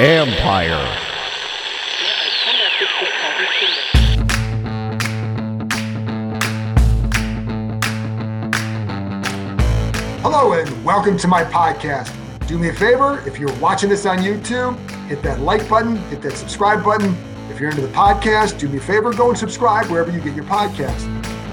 Empire. Hello and welcome to my podcast. Do me a favor, if you're watching this on YouTube, hit that like button, hit that subscribe button. If you're into the podcast, do me a favor, go and subscribe wherever you get your podcast.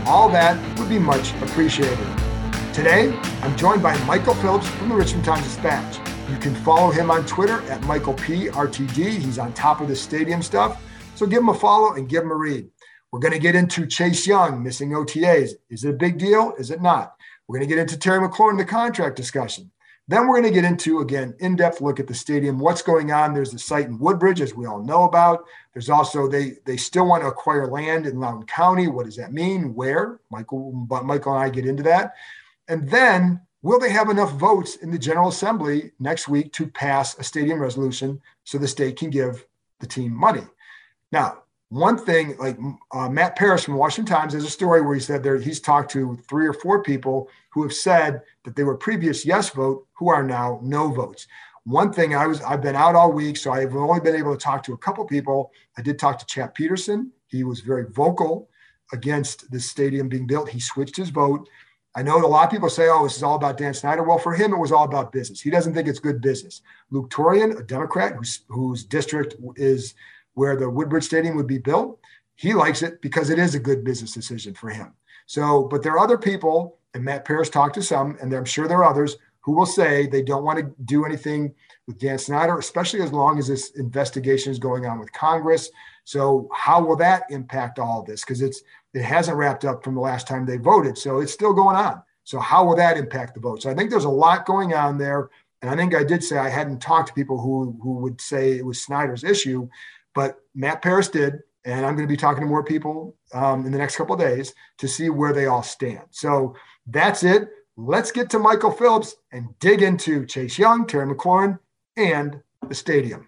All that would be much appreciated. Today, I'm joined by Michael Phillips from the Richmond Times Dispatch. You can follow him on Twitter at Michael P. RTD. He's on top of the stadium stuff. So give him a follow and give him a read. We're going to get into Chase Young missing OTAs. Is it a big deal? Is it not? We're going to get into Terry McLaurin, the contract discussion. Then we're going to get into, again, in depth look at the stadium, what's going on. There's the site in Woodbridge, as we all know about. There's also, they they still want to acquire land in Loudoun County. What does that mean? Where? Michael, but Michael and I get into that. And then will they have enough votes in the General Assembly next week to pass a stadium resolution so the state can give the team money? Now, one thing, like uh, Matt Paras from Washington Times, has a story where he said there he's talked to three or four people who have said that they were previous yes vote who are now no votes. One thing I was I've been out all week, so I've only been able to talk to a couple people. I did talk to Chap Petersen. He was very vocal against the stadium being built. He switched his vote. I know a lot of people say, oh, this is all about Dan Snyder. Well, for him, it was all about business. He doesn't think it's good business. Luke Torian, a Democrat whose, whose district is where the Woodbridge Stadium would be built, he likes it because it is a good business decision for him. So, but there are other people, and Matt Paras talked to some, and I'm sure there are others who will say they don't want to do anything with Dan Snyder, especially as long as this investigation is going on with Congress. So, how will that impact all of this? Because it's it hasn't wrapped up from the last time they voted. So it's still going on. So how will that impact the vote? So I think there's a lot going on there. And I think I did say I hadn't talked to people who who would say it was Snyder's issue, but Matt Paras did, and I'm going to be talking to more people um, in the next couple of days to see where they all stand. So that's it. Let's get to Michael Phillips and dig into Chase Young, Terry McLaurin, and the stadium.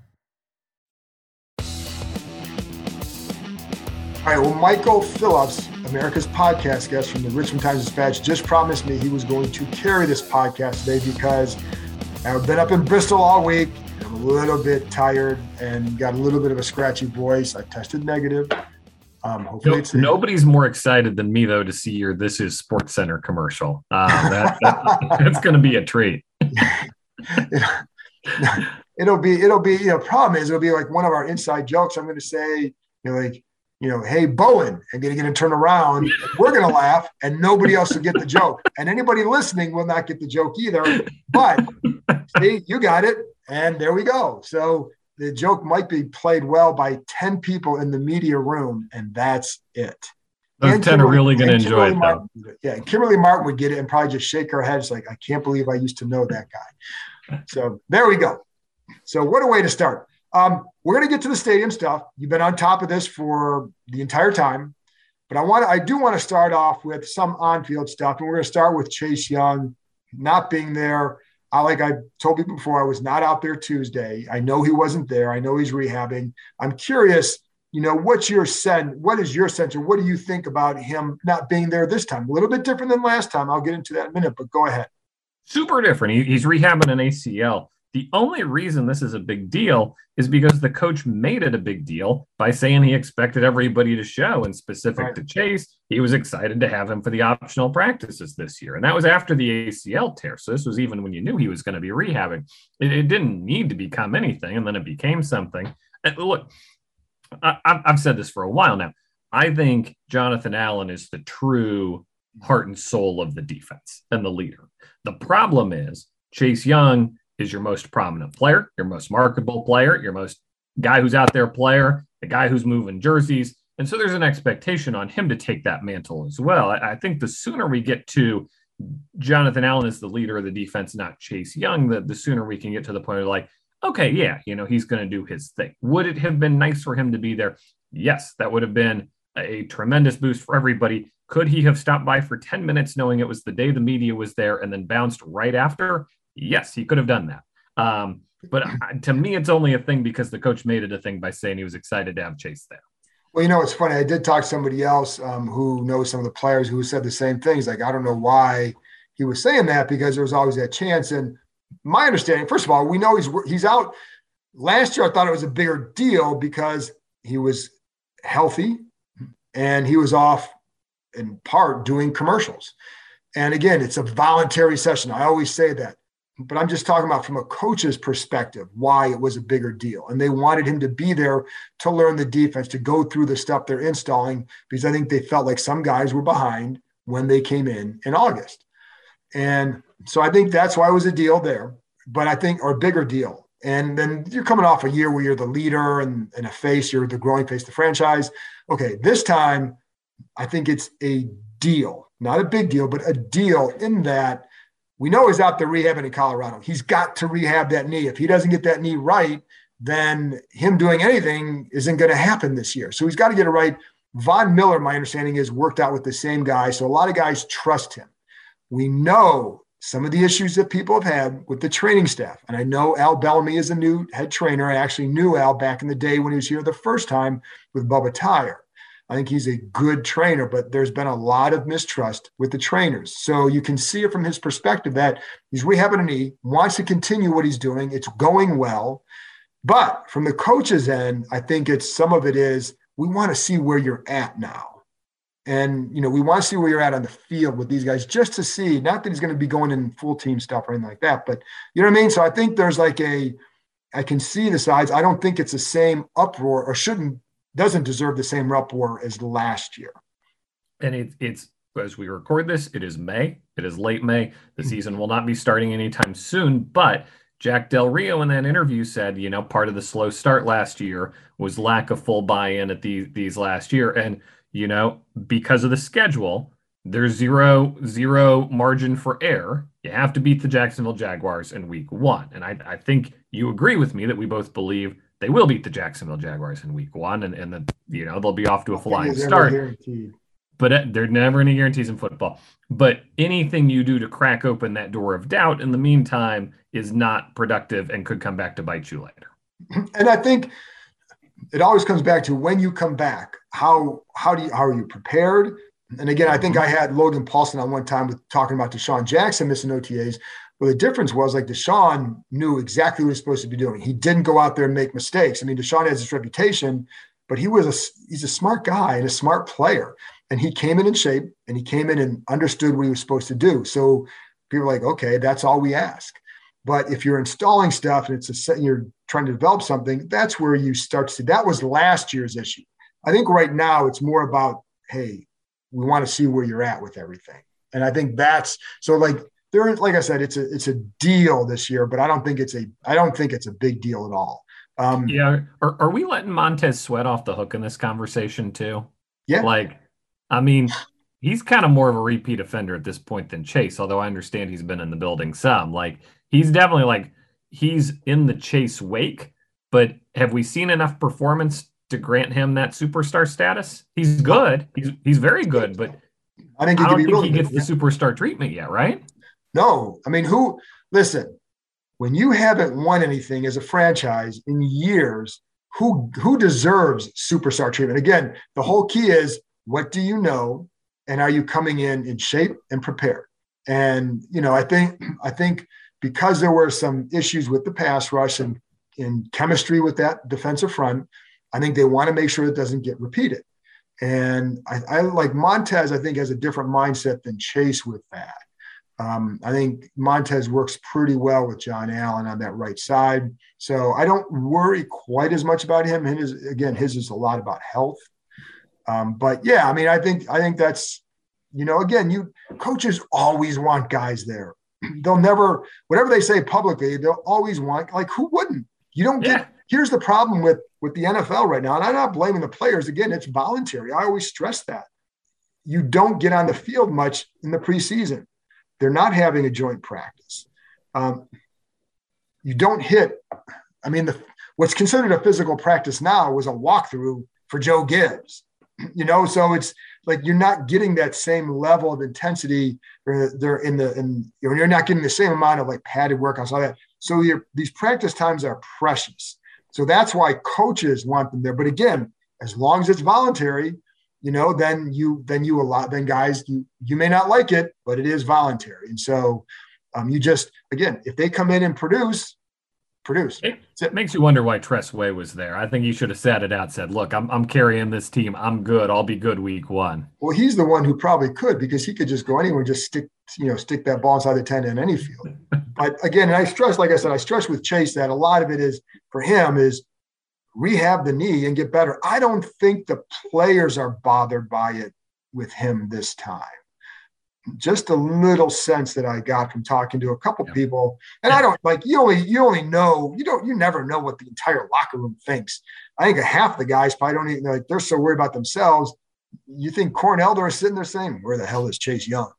All right, well, Michael Phillips America's podcast guest from the Richmond Times Dispatch, just promised me he was going to carry this podcast today because I've been up in Bristol all week. I'm a little bit tired and got a little bit of a scratchy voice. I tested negative. Um, hopefully no, nobody's more excited than me though to see your "This Is SportsCenter" commercial. Uh, that, that, that's going to be a treat. it'll be it'll be you know problem is it'll be like one of our inside jokes. I'm going to say you know like you know, hey, Bowen, and going to turn around. We're going to laugh, and nobody else will get the joke. And anybody listening will not get the joke either. But see, you got it. And there we go. So the joke might be played well by 10 people in the media room, and that's it. Those and 10 Kimberly, are really going to enjoy it, Martin, Yeah, Kimberly Martin would get it and probably just shake her head. It's like, I can't believe I used to know that guy. So there we go. So what a way to start. Um, we're going to get to the stadium stuff. You've been on top of this for the entire time, but I want I do want to start off with some on-field stuff, and we're going to start with Chase Young not being there. I, like I told people before, I was not out there Tuesday. I know he wasn't there. I know he's rehabbing. I'm curious, you know, what's your sense? What is your sense, or what do you think about him not being there this time? A little bit different than last time. I'll get into that in a minute, but go ahead. Super different. He, he's rehabbing an ACL. The only reason this is a big deal is because the coach made it a big deal by saying he expected everybody to show. And specific right. to Chase, he was excited to have him for the optional practices this year. And that was after the ACL tear. So this was even when you knew he was going to be rehabbing. It, it didn't need to become anything. And then it became something. And look, I, I've said this for a while now. I think Jonathan Allen is the true heart and soul of the defense and the leader. The problem is Chase Young is your most prominent player, your most marketable player, your most guy who's out there player, the guy who's moving jerseys. And so there's an expectation on him to take that mantle as well. I, I think the sooner we get to Jonathan Allen is the leader of the defense, not Chase Young, the, the sooner we can get to the point of like, okay, yeah, you know, he's going to do his thing. Would it have been nice for him to be there? Yes, that would have been a tremendous boost for everybody. Could he have stopped by for 10 minutes knowing it was the day the media was there and then bounced right after? Yes, he could have done that. Um, but to me, it's only a thing because the coach made it a thing by saying he was excited to have Chase there. Well, you know, it's funny. I did talk to somebody else um, who knows some of the players who said the same things. Like, I don't know why he was saying that because there was always that chance. And my understanding, first of all, we know he's he's out. Last year, I thought it was a bigger deal because he was healthy and he was off in part doing commercials. And again, it's a voluntary session. I always say that. But I'm just talking about from a coach's perspective why it was a bigger deal. And they wanted him to be there to learn the defense, to go through the stuff they're installing, because I think they felt like some guys were behind when they came in in August. And so I think that's why it was a deal there. But I think, or a bigger deal. And then you're coming off a year where you're the leader and, and a face, you're the growing face of the franchise. Okay, this time I think it's a deal, not a big deal, but a deal in that we know he's out there rehabbing in Colorado. He's got to rehab that knee. If he doesn't get that knee right, then him doing anything isn't going to happen this year. So he's got to get it right. Von Miller, my understanding is worked out with the same guy. So a lot of guys trust him. We know some of the issues that people have had with the training staff. And I know Al Bellamy is a new head trainer. I actually knew Al back in the day when he was here the first time with Bubba Tyer. I think he's a good trainer, but there's been a lot of mistrust with the trainers. So you can see it from his perspective that he's rehabbing a knee, wants to continue what he's doing. It's going well. But from the coach's end, I think it's some of it is we want to see where you're at now. And, you know, we want to see where you're at on the field with these guys just to see, not that he's going to be going in full team stuff or anything like that, but you know what I mean? So I think there's like a, I can see the sides. I don't think it's the same uproar or shouldn't doesn't deserve the same uproar as last year. And it, it's as we record this, it is May. It is late May. The hmm. season will not be starting anytime soon. But Jack Del Rio in that interview said, you know, part of the slow start last year was lack of full buy-in at these these last year, and you know, because of the schedule, there's zero zero margin for error. You have to beat the Jacksonville Jaguars in Week One, and I, I think you agree with me that we both believe they will beat the Jacksonville Jaguars in week one, and, and the, you know they'll be off to a flying start. But uh, there are never any guarantees in football. But anything you do to crack open that door of doubt in the meantime is not productive and could come back to bite you later. And I think it always comes back to when you come back. How how do you how are you prepared? And again, I think mm-hmm. I had Logan Paulsen on one time with talking about DeSean Jackson missing OTAs. Well, the difference was like DeSean knew exactly what he was supposed to be doing. He didn't go out there and make mistakes. I mean, DeSean has this reputation, but he was a he's a smart guy and a smart player. And he came in in shape and he came in and understood what he was supposed to do. So people are like, okay, that's all we ask. But if you're installing stuff and it's a you're trying to develop something, that's where you start to see that was last year's issue. I think right now it's more about, hey, we want to see where you're at with everything. And I think that's so like there, like I said, it's a it's a deal this year, but I don't think it's a I don't think it's a big deal at all. Um, yeah, are, are we letting Montez Sweat off the hook in this conversation too? Yeah, like I mean, he's kind of more of a repeat offender at this point than Chase, although I understand he's been in the building some. Like he's definitely like he's in the Chase wake, but have we seen enough performance to grant him that superstar status? He's good. He's he's very good, but I think I don't think really he gets good. the superstar treatment yet, right? No, I mean, who, listen, when you haven't won anything as a franchise in years, who, who deserves superstar treatment? Again, the whole key is what do you know? And are you coming in in shape and prepared? And, you know, I think, I think because there were some issues with the pass rush and in chemistry with that defensive front, I think they want to make sure it doesn't get repeated. And I, I like Montez, I think, has a different mindset than Chase with that. Um, I think Montez works pretty well with John Allen on that right side. So I don't worry quite as much about him. His, again, his is a lot about health. Um, but yeah, I mean, I think I think that's you know, again, you coaches always want guys there. They'll never, whatever they say publicly, they'll always want like who wouldn't? You don't get. Yeah. Here's the problem with with the NFL right now, and I'm not blaming the players. Again, it's voluntary. I always stress that. You don't get on the field much in the preseason. They're not having a joint practice. Um, you don't hit. I mean, the, what's considered a physical practice now was a walkthrough for Joe Gibbs. You know, so it's like you're not getting that same level of intensity. Or They're in the and you know, you're not getting the same amount of like padded workouts, all that. So these practice times are precious. So that's why coaches want them there. But again, as long as it's voluntary, you know, then you then you allow then guys you you may not like it, but it is voluntary. And so um, you just again, if they come in and produce, produce. It, it, makes you wonder why Tress Way was there. I think he should have sat it out, said, "Look, I'm I'm carrying this team. I'm good. I'll be good week one." Well, he's the one who probably could because he could just go anywhere, just stick you know stick that ball inside the ten in any field. but again, and I stress, like I said, I stress with Chase that a lot of it is for him is rehab the knee and get better. I don't think the players are bothered by it with him this time. Just a little sense that I got from talking to a couple yeah. people, and I don't like you only you only know you don't you never know what the entire locker room thinks. I think half the guys probably don't even like they're so worried about themselves. You think Cornell is sitting there saying, "Where the hell is Chase Young?"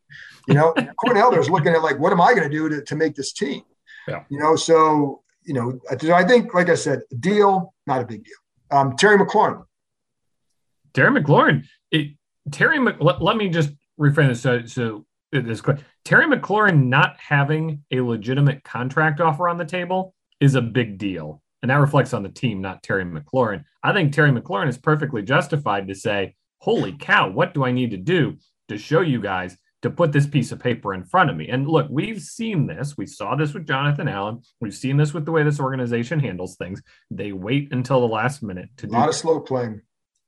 You know, Cornell is looking at like, "What am I going to do to to make this team?" Yeah. You know, so you know, I think, like I said, deal, not a big deal. Um, Terry McLaurin. Terry McLaurin. It, Terry, let, let, me just reframe this. So, so this quick. Terry McLaurin not having a legitimate contract offer on the table is a big deal. And that reflects on the team, not Terry McLaurin. I think Terry McLaurin is perfectly justified to say, holy cow, what do I need to do to show you guys to put this piece of paper in front of me. And look, we've seen this. We saw this with Jonathan Allen. We've seen this with the way this organization handles things. They wait until the last minute to do a lot of slow playing.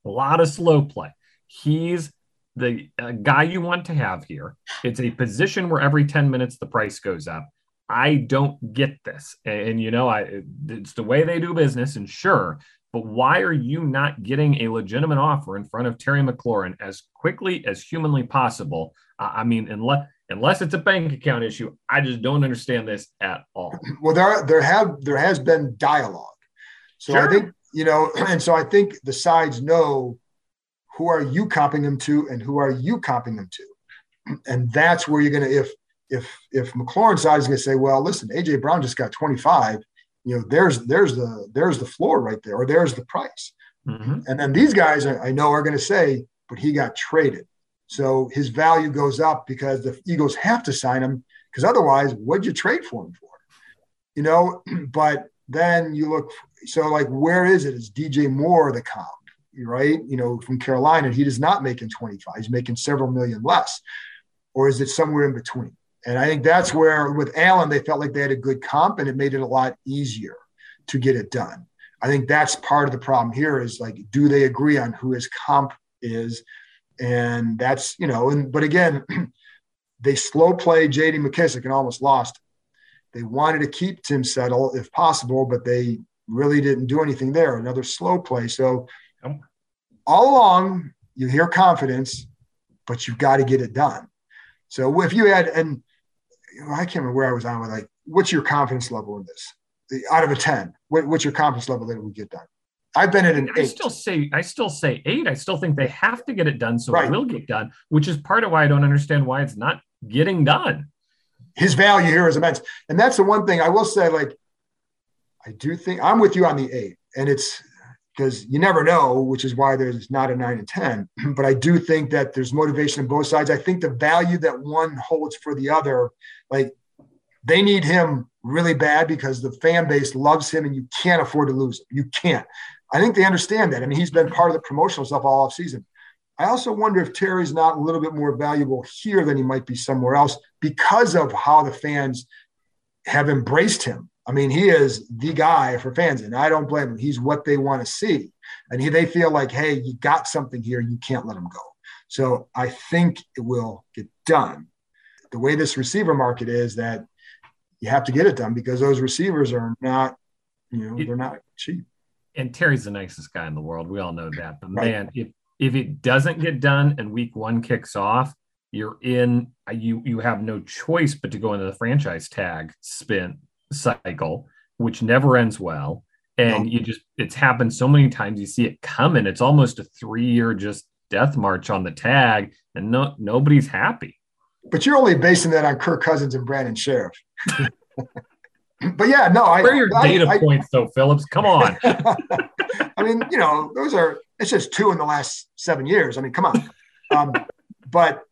A lot of slow play. He's the uh, guy you want to have here. It's a position where every 10 minutes the price goes up. I don't get this. And, and you know, I it's the way they do business, and sure, but why are you not getting a legitimate offer in front of Terry McLaurin as quickly as humanly possible? Uh, I mean, unless unless it's a bank account issue, I just don't understand this at all. Well, there there have there has been dialogue, so sure. I think you know, and so I think the sides know who are you comping them to and who are you comping them to, and that's where you're gonna if if if McLaurin's side is gonna say, well, listen, AJ Brown just got 25 you know there's there's the there's the floor right there or there's the price. Mm-hmm. and then these guys I, know are going to say but he got traded. So his value goes up because the eagles have to sign him because otherwise what'd you trade for him for? You know but then you look so like where is it? Is dj moore the comp right? You know from carolina he is not making 25 he's making several million less. Or is it somewhere in between and I think that's where with Allen, they felt like they had a good comp and it made it a lot easier to get it done. I think that's part of the problem here is like, do they agree on who his comp is? And that's, you know, and but again, they slow play JD McKissic and almost lost. They wanted to keep Tim Settle if possible, but they really didn't do anything there. Another slow play. So all along, you hear confidence, but you've got to get it done. So if you had, and I can't remember where I was on with like, what's your confidence level in this? Out of a 10, what, what's your confidence level that it would get done? I've been at an I still say I still say eight. I still think they have to get it done so right. it will get done, which is part of why I don't understand why it's not getting done. His value here is immense. And that's the one thing I will say, like, I do think I'm with you on the eight. And it's because you never know, which is why there's not a nine and 10. But I do think that there's motivation on both sides. I think the value that one holds for the other, like they need him really bad because the fan base loves him and you can't afford to lose him. You can't. I think they understand that. I mean, he's been part of the promotional stuff all off season. I also wonder if Terry's not a little bit more valuable here than he might be somewhere else because of how the fans have embraced him. I mean, he is the guy for fans, and I don't blame him. He's what they want to see. And he, they feel like, hey, you got something here. You can't let him go. So I think it will get done. The way this receiver market is that you have to get it done because those receivers are not, you know, they're not cheap. And Terry's the nicest guy in the world. We all know that. But right. man, if if it doesn't get done and week one kicks off, you're in you you have no choice but to go into the franchise tag spin cycle, which never ends well. And no. you just it's happened so many times you see it coming. It's almost a three-year just death march on the tag, and no nobody's happy. But you're only basing that on Kirk Cousins and Brandon Scherff. but yeah, no, I. Where are your I, data I, points, though, Phillips? Come on. I mean, you know, those are it's just two in the last seven years. I mean, come on. Um, but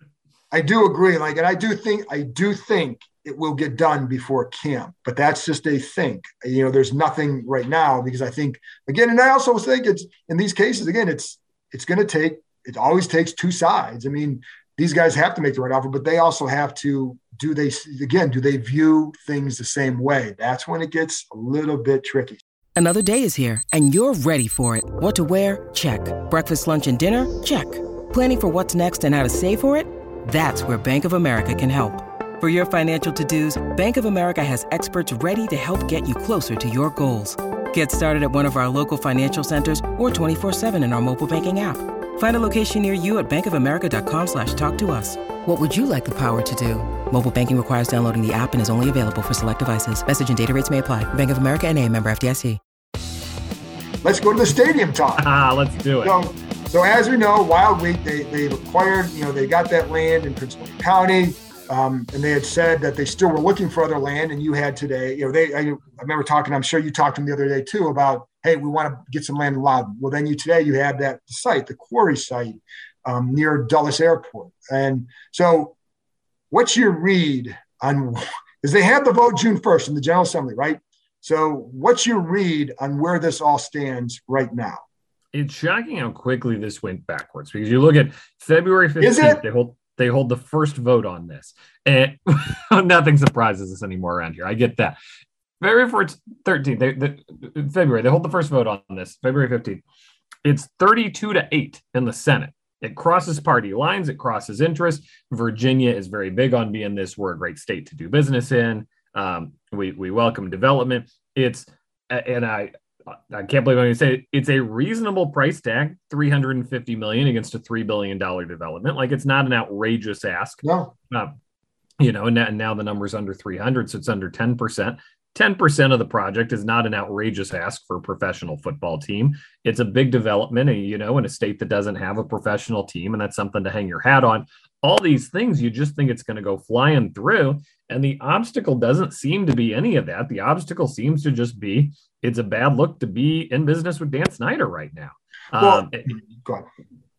I do agree. Like, and I do think I do think it will get done before camp, but that's just a think. You know, there's nothing right now because I think again, and I also think it's in these cases again, it's it's going to take. It always takes two sides. I mean, these guys have to make the right offer, but they also have to do they again do they view things the same way? That's when it gets a little bit tricky. Another day is here, and you're ready for it. What to wear? Check. Breakfast, lunch, and dinner? Check. Planning for what's next and how to save for it? That's where Bank of America can help. For your financial to-dos, Bank of America has experts ready to help get you closer to your goals. Get started at one of our local financial centers or 24-7 in our mobile banking app. Find a location near you at bankofamerica.com slash talk to us. What would you like the power to do? Mobile banking requires downloading the app and is only available for select devices. Message and data rates may apply. Bank of America and a member FDIC. Let's go to the stadium talk. Ah, let's do it. So, so as we know, Wild Week, they, they've acquired, you know, they got that land in Prince William County. Um, and they had said that they still were looking for other land, and you had today. You know, they. I, I, remember talking. I'm sure you talked to them the other day too about, hey, we want to get some land in Loudoun. Well, then you today you had that site, the quarry site um, near Dulles Airport, and so what's your read on? Is they had the vote June 1st in the General Assembly, right? So what's your read on where this all stands right now? It's shocking how quickly this went backwards because you look at February 15th, they hold they hold the first vote on this. And nothing surprises us anymore around here. I get that. February 13th, they, they, February, they hold the first vote on this, February 15th. It's 32 to 8 in the Senate. It crosses party lines, it crosses interest. Virginia is very big on being this. We're a great state to do business in. Um, we, we welcome development. It's, and I, I can't believe I'm going to say it. it's a reasonable price tag, 350 million against a three billion dollar development. Like it's not an outrageous ask. No. Uh, you know, and now, and now the number's under 300, so it's under 10 percent. 10% of the project is not an outrageous ask for a professional football team. It's a big development, you know, in a state that doesn't have a professional team, and that's something to hang your hat on. All these things, you just think it's going to go flying through. And the obstacle doesn't seem to be any of that. The obstacle seems to just be it's a bad look to be in business with Dan Snyder right now. Well, um.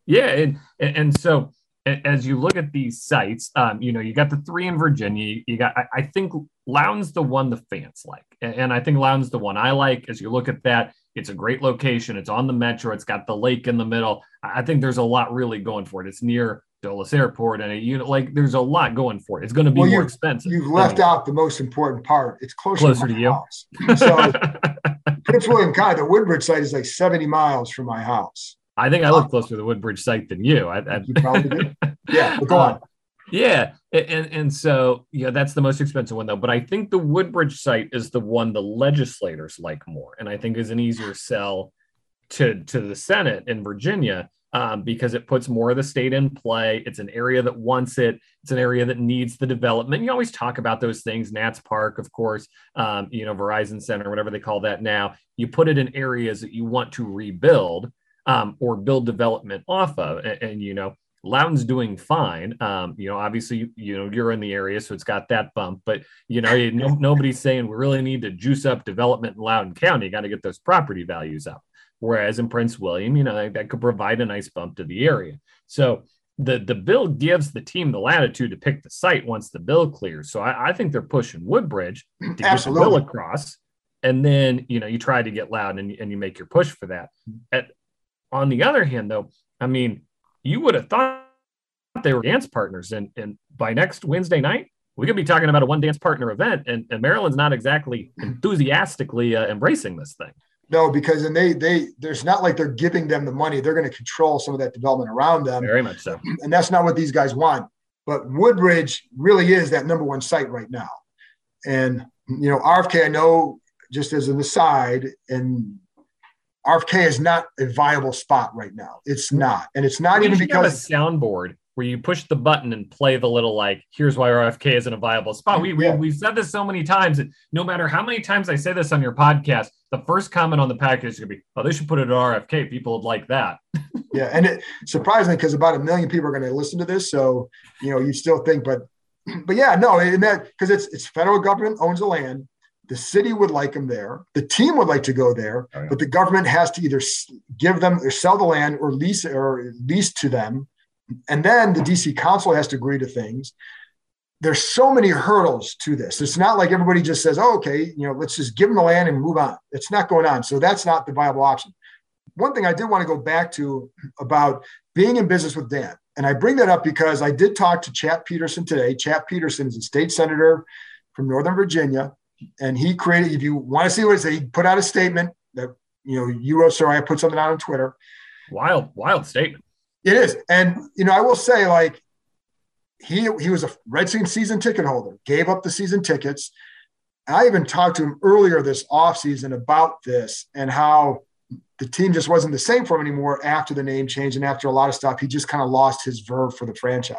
Yeah. And, and so as you look at these sites, um, you know, you got the three in Virginia. You got, I, I think Loudoun's the one the fans like. And, and I think Loudoun's the one I like. As you look at that, it's a great location. It's on the metro. It's got the lake in the middle. I think there's a lot really going for it. It's near Dulles Airport, and you know, like there's a lot going for it. It's going to be well, more expensive. You've left out the most important part. It's closer, closer to, to you. House. So Prince William County, the Woodbridge site is like 70 miles from my house. I think I live closer to the Woodbridge site than you. I, I you probably do. Yeah, go on. Uh, yeah, and and so yeah, that's the most expensive one though. But I think the Woodbridge site is the one the legislators like more, and I think is an easier sell to to the Senate in Virginia um, because it puts more of the state in play. It's an area that wants it. It's an area that needs the development. You always talk about those things. Nats Park, of course, um, you know, Verizon Center, whatever they call that now. You put it in areas that you want to rebuild um, or build development off of, and, and you know. Loudoun's doing fine. Um, you know, obviously, you, you, know, you're in the area, so it's got that bump. But you know, no, nobody's saying we really need to juice up development in Loudoun County. Got to get those property values up. Whereas in Prince William, you know, that could provide a nice bump to the area. So the the bill gives the team the latitude to pick the site once the bill clears. So I, I think they're pushing Woodbridge to get the bill across, and then you know you try to get Loudoun, and you make your push for that. At on the other hand, though, I mean, you would have thought they were dance partners, and and by next Wednesday night, we could be talking about a one dance partner event, and, and Maryland's not exactly enthusiastically uh, embracing this thing. No, because and they they there's not like they're giving them the money. They're going to control some of that development around them. Very much so. And that's not what these guys want. But Woodbridge really is that number one site right now. And you know, RFK, I know just as an aside, and RFK is not a viable spot right now. It's not, and it's not We even because soundboard where you push the button and play the little like, here's why RFK isn't a viable spot. We, we we've said this so many times. And no matter how many times I say this on your podcast, the first comment on the package is gonna be, oh, they should put it at RFK. People would like that. yeah, and it surprisingly because about a million people are going to listen to this, so you know you still think, but but yeah, no, and that because it's it's federal government owns the land. The city would like them there. The team would like to go there, Oh, yeah. but the government has to either give them or sell the land or lease or lease to them, and then the DC council has to agree to things. There's so many hurdles to this. It's not like everybody just says, "Oh, okay, you know, let's just give them the land and move on." It's not going on. So that's not the viable option. One thing I did want to go back to about being in business with Dan, and I bring that up because I did talk to Chap Petersen today. Chap Petersen is a state senator from Northern Virginia, and he created. If you want to see what he put out a statement that you know you wrote. Sorry, I put something out on Twitter. Wild, wild statement. It is, and you know, I will say, like, he he was a Red Redskins season ticket holder, gave up the season tickets. I even talked to him earlier this offseason about this and how the team just wasn't the same for him anymore after the name change and after a lot of stuff. He just kind of lost his verve for the franchise.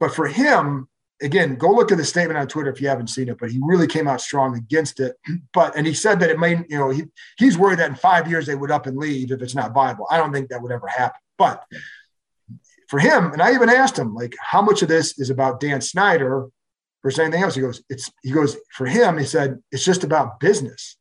But for him, again, go look at the statement on Twitter if you haven't seen it. But he really came out strong against it. But and he said that it may, you know, he he's worried that in five years they would up and leave if it's not viable. I don't think that would ever happen. But for him, and I even asked him, like, how much of this is about Dan Snyder versus anything else? He goes, it's he goes, for him, he said, it's just about business.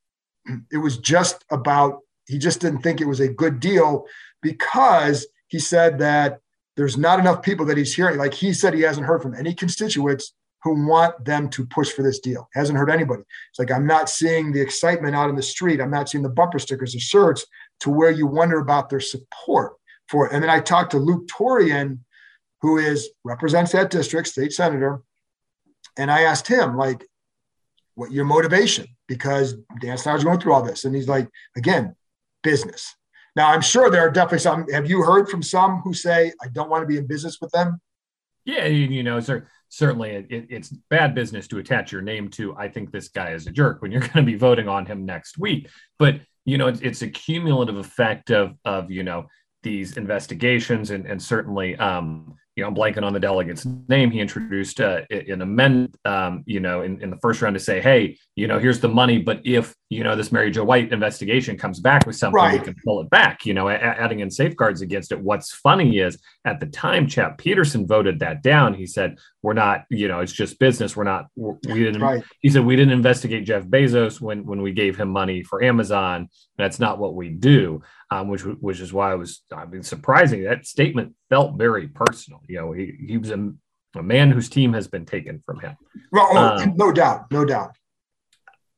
It was just about, he just didn't think it was a good deal because he said that there's not enough people that he's hearing. Like he said, he hasn't heard from any constituents who want them to push for this deal. Hasn't heard anybody. It's like, I'm not seeing the excitement out in the street. I'm not seeing the bumper stickers or shirts to where you wonder about their support for. And then I talked to Luke Torian, who is represents that district, state senator, and I asked him like, "What your motivation?" Because Dan Snyder's going through all this, and he's like, again, business. Now I'm sure there are definitely some. Have you heard from some who say, "I don't want to be in business with them"? Yeah, you, know, cer- certainly it- it's bad business to attach your name to. I think this guy is a jerk when you're going to be voting on him next week. But you know, it's, it's a cumulative effect of of you know these investigations and and certainly um, you know I'm blanking on the delegate's name. He introduced uh, an amendment, um, you know, in, in the first round to say, hey, you know, here's the money, but if you know this Mary Jo White investigation comes back with something, we can pull it back. You know, adding in safeguards against it. What's funny is at the time, Chap Petersen voted that down. He said, "We're not, you know, it's just business. We're not. We're, we didn't." Right. He said, "We didn't investigate Jeff Bezos when when we gave him money for Amazon. That's not what we do." Um, which which is why I was I mean surprising that statement felt very personal. You know, he he was a, a man whose team has been taken from him. Well, oh, Um, no doubt, no doubt.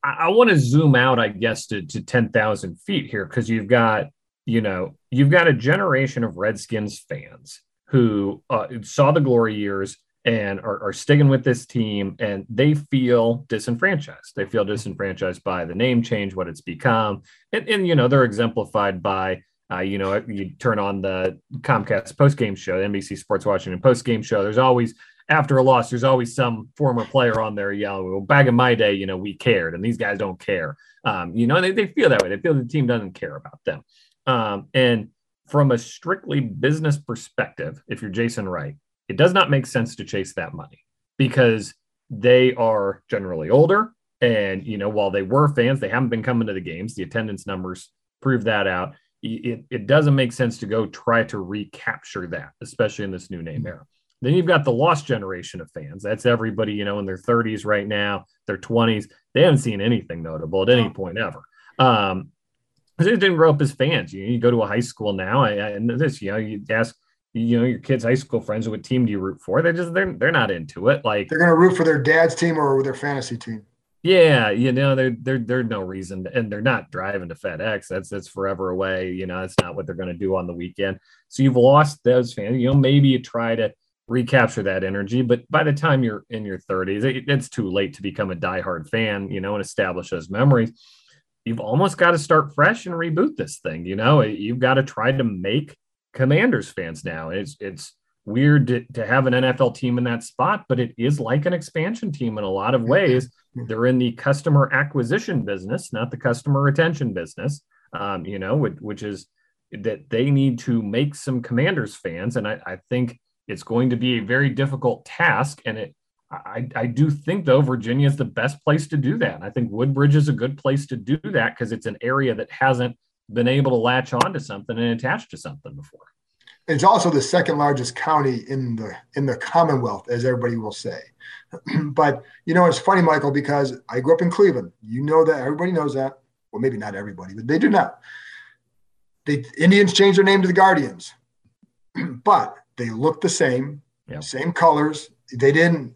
I, I want to zoom out, I guess, to, to 10,000 feet here because you've got, you know, you've got a generation of Redskins fans who uh, saw the glory years and are, are sticking with this team and they feel disenfranchised. They feel disenfranchised by the name change, what it's become. And, and you know, they're exemplified by, uh, you know, you turn on the Comcast post game show, NBC Sports Washington post game show. There's always after a loss, there's always some former player on there yelling, well, back in my day, you know, we cared, and these guys don't care. Um, you know, they, they feel that way. They feel the team doesn't care about them. Um, and from a strictly business perspective, if you're Jason Wright, it does not make sense to chase that money because they are generally older. And, you know, while they were fans, they haven't been coming to the games. The attendance numbers prove that out. It, it doesn't make sense to go try to recapture that, especially in this new name era. Then you've got the lost generation of fans. That's everybody, you know, in their 30s right now, their 20s. They haven't seen anything notable at any point ever. Um, they didn't grow up as fans. You, you go to a high school now, know this, you know, you ask, you know, your kids' high school friends, what team do you root for? They're just they're they're not into it. Like They're going to root for their dad's team or their fantasy team. yeah, you know, there there there's no reason, and they're not driving to FedEx. That's that's forever away. You know, that's not what they're going to do on the weekend. So you've lost those fans. You know, maybe you try to recapture that energy. But by the time you're in your 30s, it, it's too late to become a diehard fan, you know, and establish those memories. You've almost got to start fresh and reboot this thing. You know, you've got to try to make Commanders fans now. It's it's weird to, to have an NFL team in that spot, but it is like an expansion team in a lot of ways. They're in the customer acquisition business, not the customer retention business. Um, you know, which, which is that they need to make some Commanders fans, and I, I think it's going to be a very difficult task. And it, I, I do think though Virginia is the best place to do that. I think Woodbridge is a good place to do that because it's an area that hasn't been able to latch on to something and attach to something before. It's also the second largest county in the in the Commonwealth, as everybody will say. but you know, it's funny, Michael, because I grew up in Cleveland. You know that everybody knows that. Well, maybe not everybody, but they do not. The Indians changed their name to the Guardians, but they look the same, yep. same colors. They didn't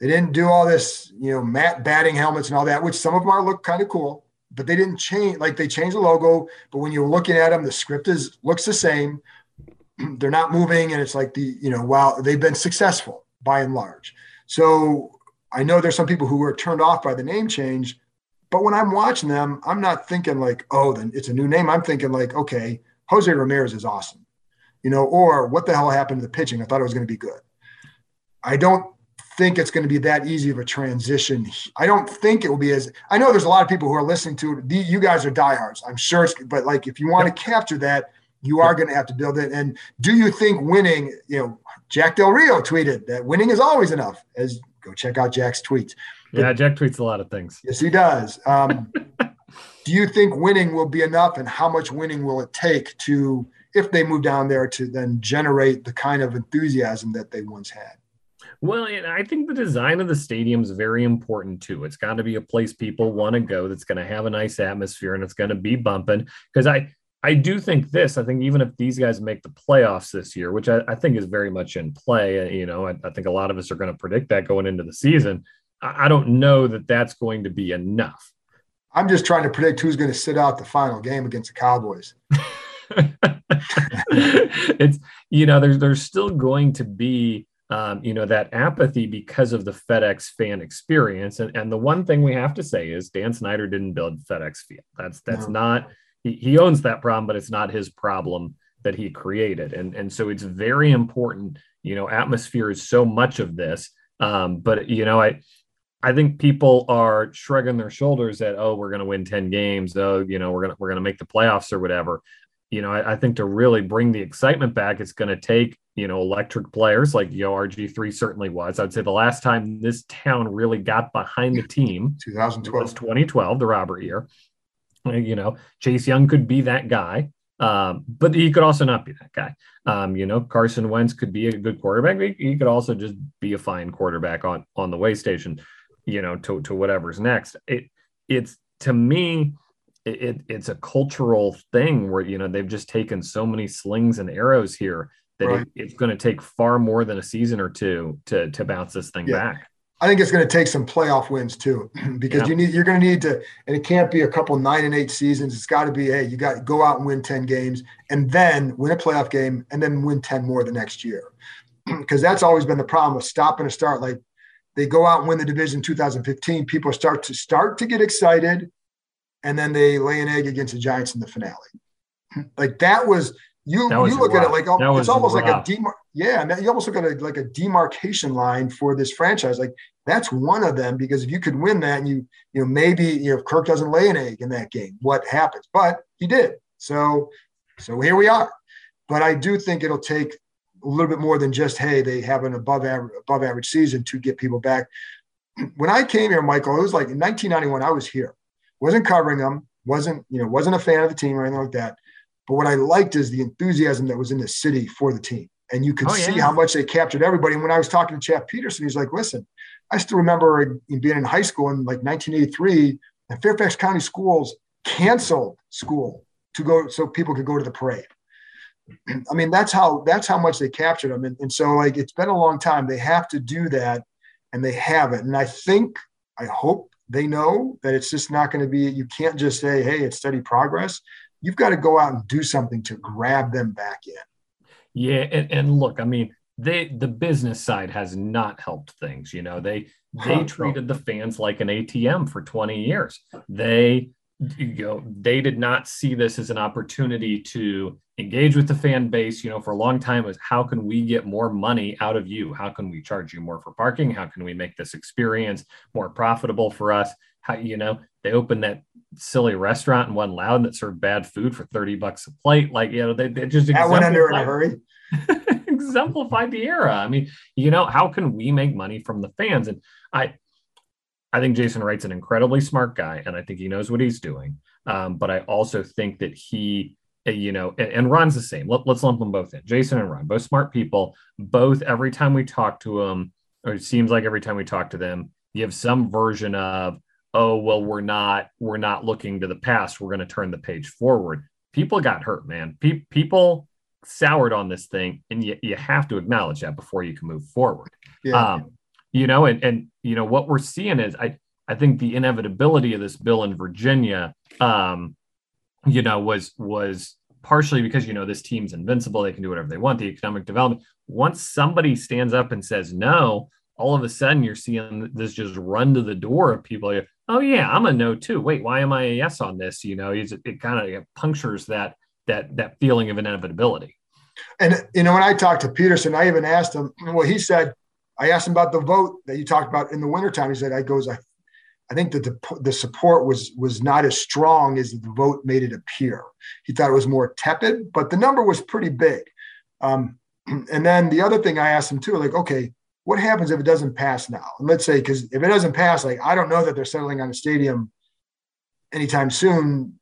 they didn't do all this, you know, matte batting helmets and all that, which some of them are look kind of cool, but they didn't change. Like they changed the logo, but when you're looking at them, the script is looks the same. They're not moving, and it's like the you know, while they've been successful by and large. So I know there's some people who were turned off by the name change, but when I'm watching them, I'm not thinking like, oh, then it's a new name. I'm thinking like, okay, Jose Ramirez is awesome you know, or what the hell happened to the pitching? I thought it was going to be good. I don't think it's going to be that easy of a transition. I don't think it will be as I know there's a lot of people who are listening to it. You guys are diehards, I'm sure. It's, but like if you want yep. to capture that, you are going to have to build it. And do you think winning? You know, Jack Del Rio tweeted that winning is always enough. As go check out Jack's tweets. But, yeah, Jack tweets a lot of things. Yes, he does. Um, do you think winning will be enough, and how much winning will it take to if they move down there to then generate the kind of enthusiasm that they once had. Well, I think the design of the stadium is very important too. It's got to be a place people want to go that's going to have a nice atmosphere and it's going to be bumping. Because I, I do think this, I think even if these guys make the playoffs this year, which I, I think is very much in play, uh, you know, I, I, think a lot of us are going to predict that going into the season. I, I don't know that that's going to be enough. I'm just trying to predict who's going to sit out the final game against the Cowboys. it's you know there's there's still going to be um, you know that apathy because of the FedEx fan experience. And, and the one thing we have to say is Dan Snyder didn't build FedEx Field that's that's no. not he, he owns that problem but it's not his problem that he created. And and so it's very important you know atmosphere is so much of this. Um, but you know I I think people are shrugging their shoulders at, oh, we're going to win 10 games. Oh, you know, we're going to, we're going to make the playoffs or whatever you know, I, I, think to really bring the excitement back, it's going to take, you know, electric players like Yo RG3 certainly was. I'd say the last time this town really got behind the team 2012 was 2012, the Robert year. Uh, you know, Chase Young could be that guy, um, but he could also not be that guy. Um, you know, Carson Wentz could be a good quarterback. He, he could also just be a fine quarterback on on the way station, you know, to to whatever's next. It it's to me it, it's a cultural thing where you know they've just taken so many slings and arrows here that right. it, it's going to take far more than a season or two to to bounce this thing yeah. back. I think it's going to take some playoff wins too, because yeah. you need you're going to need to, and it can't be a couple nine and eight seasons. It's got to be, hey, you got to go out and win ten games, and then win a playoff game, and then win ten more the next year, because that's always been the problem with stopping a start. Like they go out and win the division 2015, people start to start to get excited, and then they lay an egg against the Giants in the finale. Hmm. Like that was you. That was you look rough. at it like oh, it's almost rough. like a demar- yeah. You almost look at it like a demarcation line for this franchise. Like that's one of them because if you could win that, and you you know maybe you know if Kirk doesn't lay an egg in that game, what happens? But he did. So so here we are. But I do think it'll take a little bit more than just hey they have an above average above average season to get people back. When I came here, Michael, it was like in 1991. I was here wasn't covering them, wasn't, you know, wasn't a fan of the team or anything like that. But what I liked is the enthusiasm that was in the city for the team. And you could oh, see yeah. how much they captured everybody. And when I was talking to Chap Petersen, he's like, listen, I still remember being in high school in like 1983, and Fairfax County schools canceled school to go so people could go to the parade. I mean, that's how that's how much they captured them. And, and so like it's been a long time. They have to do that and they have it. And I think, I hope they know that it's just not going to be, you can't just say, hey, it's steady progress. You've got to go out and do something to grab them back in. Yeah. And, and look, I mean, they the business side has not helped things. You know, they they treated the fans like an ATM for 20 years. They you know they did not see this as an opportunity to engage with the fan base you know for a long time was how can we get more money out of you? How can we charge you more for parking? How can we make this experience more profitable for us? How you know they opened that silly restaurant in One Loudoun that served bad food for 30 bucks a plate. Like you know they, they just that went under in a hurry. exemplified the era. I mean you know how can we make money from the fans? And i I think Jason Wright's an incredibly smart guy, and I think he knows what he's doing. Um, but I also think that he, uh, you know, and, and Ron's the same. Let, us lump them both in. Jason and Ron, both smart people. Both every time we talk to them, or it seems like every time we talk to them, you have some version of, oh, well, we're not, we're not looking to the past. We're going to turn the page forward. People got hurt, man. Pe- people soured on this thing, and you, you have to acknowledge that before you can move forward. Yeah. Um, you know, and and you know what we're seeing is I I think the inevitability of this bill in Virginia, um, you know, was was partially because you know this team's invincible; they can do whatever they want. The economic development. Once somebody stands up and says no, all of a sudden you're seeing this just run to the door of people. Like, oh yeah, I'm a no too. Wait, why am I a yes on this? You know, it, it kind of punctures that that that feeling of inevitability. And you know, when I talked to Petersen, I even asked him. Well, he said I asked him about the vote that you talked about in the wintertime. He said, I goes, I, I think that the, the support was was not as strong as the vote made it appear. He thought it was more tepid, but the number was pretty big. Um, and then the other thing I asked him too, like, okay, what happens if it doesn't pass now? And let's say, because if it doesn't pass, like, I don't know that they're settling on a stadium anytime soon.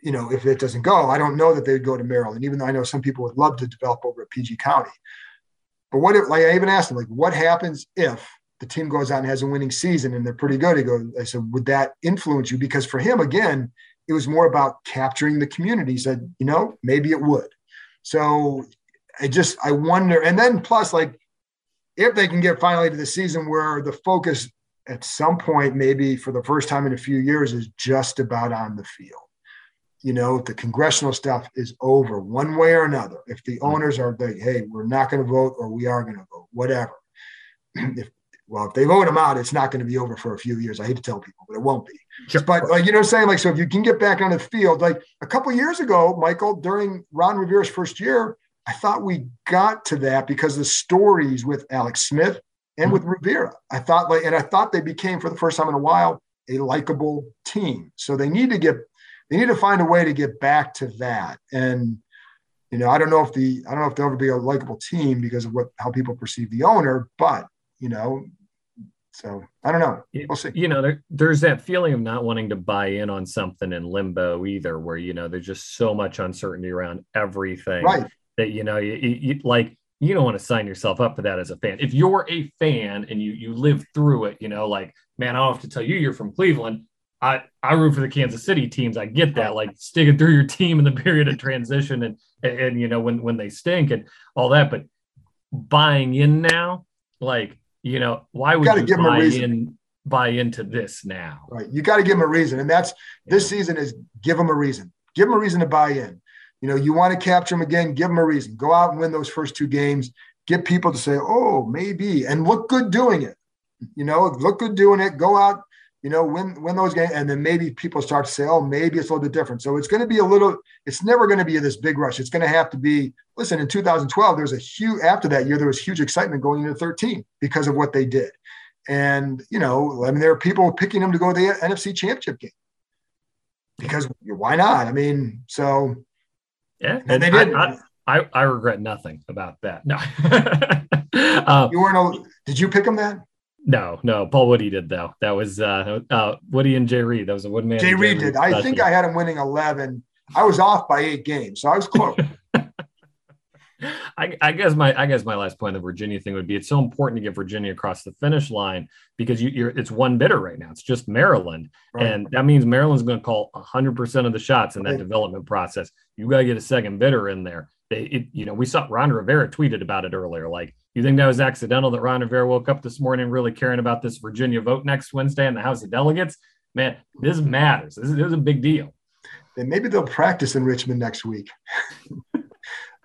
You know, if it doesn't go, I don't know that they'd go to Maryland, even though I know some people would love to develop over at PG County. But what if, like, I even asked him, like, what happens if the team goes out and has a winning season and they're pretty good? He goes, I said, would that influence you? Because for him, again, it was more about capturing the community. He said, you know, maybe it would. So I just, I wonder. And then plus, like, if they can get finally to the season where the focus at some point, maybe for the first time in a few years, is just about on the field you know, the congressional stuff is over one way or another. If the mm-hmm. owners are like, hey, we're not going to vote or we are going to vote, whatever. if well, if they vote them out, it's not going to be over for a few years. I hate to tell people, but it won't be. Sure. But like you know, what I'm saying like so, if you can get back on the field, like a couple years ago, Michael, during Ron Rivera's first year, I thought we got to that because the stories with Alex Smith and mm-hmm. with Rivera, I thought like, and I thought they became for the first time in a while a likable team. So they need to get they need to find a way to get back to that. And you know, I don't know if the I don't know if they'll ever be a likable team because of what how people perceive the owner, but you know, so I don't know. We'll see. You know, there, there's that feeling of not wanting to buy in on something in limbo either, where you know there's just so much uncertainty around everything, right? That you know, you, you like you don't want to sign yourself up for that as a fan. If you're a fan and you you live through it, you know, like man, I don't have to tell you you're from Cleveland. I, I root for the Kansas City teams. I get that, like sticking through your team in the period of transition and, and, and you know when when they stink and all that. But buying in now, like you know, why would you, you buy in buy into this now? Right, you got to give them a reason, and that's this season is give them a reason. Give them a reason to buy in. You know, you want to capture them again, give them a reason. Go out and win those first two games. Get people to say, "Oh, maybe," and look good doing it. You know, look good doing it. Go out you know, win win those games, and then maybe people start to say, oh, maybe it's a little bit different. So it's going to be a little. It's never going to be this big rush. It's going to have to be. Listen, in 2012, there's a huge after that year there was huge excitement going into 13 because of what they did, and you know, I mean, there are people picking them to go to the NFC Championship game because why not? I mean, so yeah, and, and they did. I, I, I regret nothing about that. No, um, you weren't. Did you pick them then? No, no. Paul Woody did though. That was uh, uh, Woody and Jay Reed. That was a one man. Jay Reed did. I think I had him winning eleven. I was off by eight games, so I was close. I, I, guess my I guess my last point, the Virginia thing would be it's so important to get Virginia across the finish line because you, are it's one bidder right now. It's just Maryland, right. and that means Maryland's going to call 100 percent of the shots in that right. development process. You got to get a second bidder in there. They, it, you know, we saw Ron Rivera tweeted about it earlier. Like, you think that was accidental that Ron Rivera woke up this morning really caring about this Virginia vote next Wednesday in the House of Delegates? Man, this matters. This is, this is a big deal. And maybe they'll practice in Richmond next week.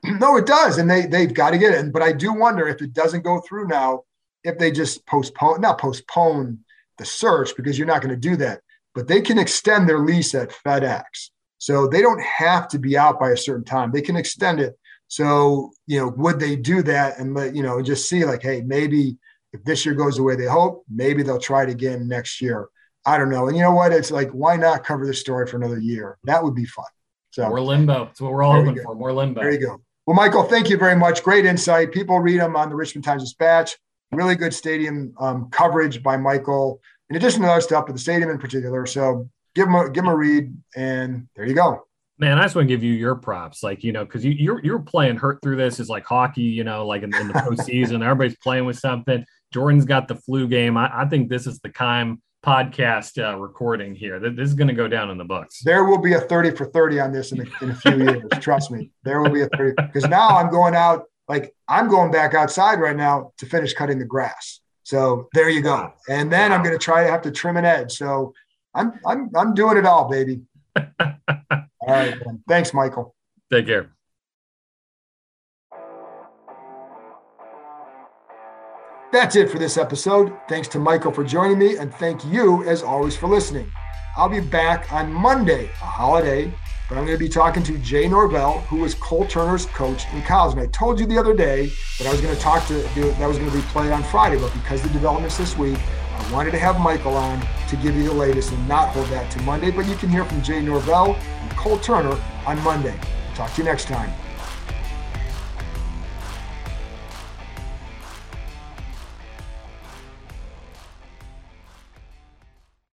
No, it does, and they they've got to get it. But I do wonder if it doesn't go through now, if they just postpone, not postpone the search because you're not going to do that, but they can extend their lease at FedEx, so they don't have to be out by a certain time. They can extend it. So you know, would they do that and let you know just see like, hey, maybe if this year goes the way they hope, maybe they'll try it again next year. I don't know. And you know what? It's like, why not cover the story for another year? That would be fun. So more limbo. That's what we're all hoping for. More limbo. There you go. Well, Michael, thank you very much. Great insight. People read them on the Richmond Times Dispatch. Really good stadium um, coverage by Michael, in addition to other stuff, but the stadium in particular. So give him a, give him a read, and there you go. Man, I just want to give you your props, like you know, because you you're you're playing hurt through this is like hockey, you know, like in, in the postseason, everybody's playing with something. Jordan's got the flu game. I, I think this is the time podcast uh, recording here. This is going to go down in the books. There will be a 30 for 30 on this in a, in a few years. Trust me. There will be a 30 because now I'm going out, like I'm going back outside right now to finish cutting the grass. So there you go. And then wow. I'm going to try to have to trim an edge. So I'm, I'm, I'm doing it all, baby. all right. Man. Thanks, Michael. Take care. That's it for this episode. Thanks to Michael for joining me, and thank you, as always, for listening. I'll be back on Monday, a holiday, but I'm going to be talking to Jay Norvell, who was Cole Turner's coach in college. And I told you the other day that I was going to talk to that was going to be played on Friday, but because the developments this week, I wanted to have Michael on to give you the latest and not hold that to Monday. But you can hear from Jay Norvell and Cole Turner on Monday. Talk to you next time.